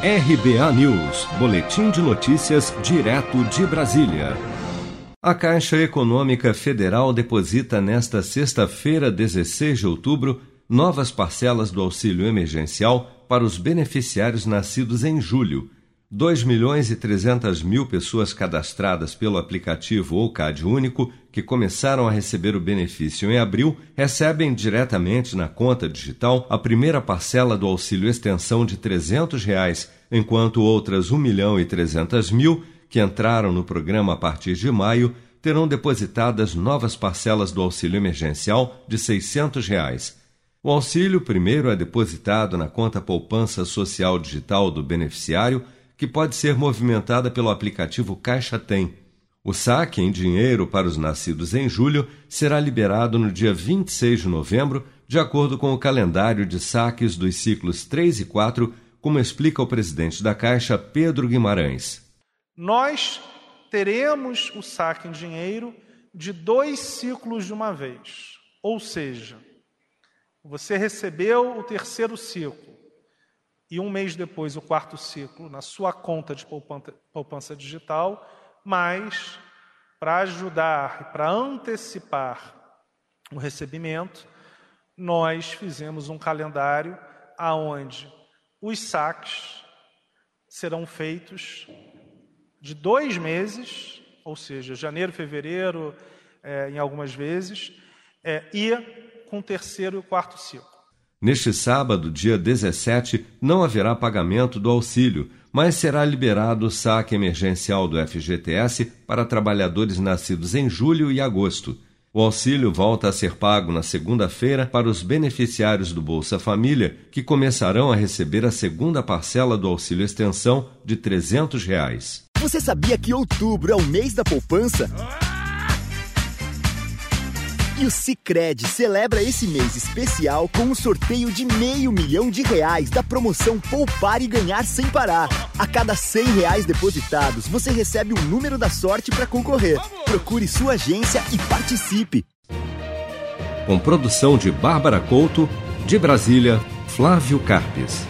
RBA News, Boletim de Notícias, direto de Brasília. A Caixa Econômica Federal deposita nesta sexta-feira, 16 de outubro, novas parcelas do auxílio emergencial para os beneficiários nascidos em julho 2 milhões e 300 mil pessoas cadastradas pelo aplicativo ou CAD único que começaram a receber o benefício em abril recebem diretamente na conta digital a primeira parcela do auxílio extensão de 300 reais, enquanto outras 1 milhão e 300 mil que entraram no programa a partir de maio terão depositadas novas parcelas do auxílio emergencial de 600 reais. O auxílio primeiro é depositado na conta poupança social digital do beneficiário que pode ser movimentada pelo aplicativo Caixa Tem. O saque em dinheiro para os nascidos em julho será liberado no dia 26 de novembro, de acordo com o calendário de saques dos ciclos 3 e 4, como explica o presidente da Caixa, Pedro Guimarães. Nós teremos o saque em dinheiro de dois ciclos de uma vez. Ou seja, você recebeu o terceiro ciclo e um mês depois o quarto ciclo na sua conta de poupança digital, mas para ajudar e para antecipar o recebimento, nós fizemos um calendário aonde os saques serão feitos de dois meses, ou seja, janeiro, fevereiro, é, em algumas vezes, é, e com o terceiro e o quarto ciclo. Neste sábado, dia 17, não haverá pagamento do auxílio, mas será liberado o saque emergencial do FGTS para trabalhadores nascidos em julho e agosto. O auxílio volta a ser pago na segunda-feira para os beneficiários do Bolsa Família, que começarão a receber a segunda parcela do auxílio extensão de 300 reais. Você sabia que outubro é o mês da poupança? E o Cicred celebra esse mês especial com um sorteio de meio milhão de reais da promoção Poupar e Ganhar Sem Parar. A cada cem reais depositados, você recebe um número da sorte para concorrer. Procure sua agência e participe. Com produção de Bárbara Couto, de Brasília, Flávio Carpes.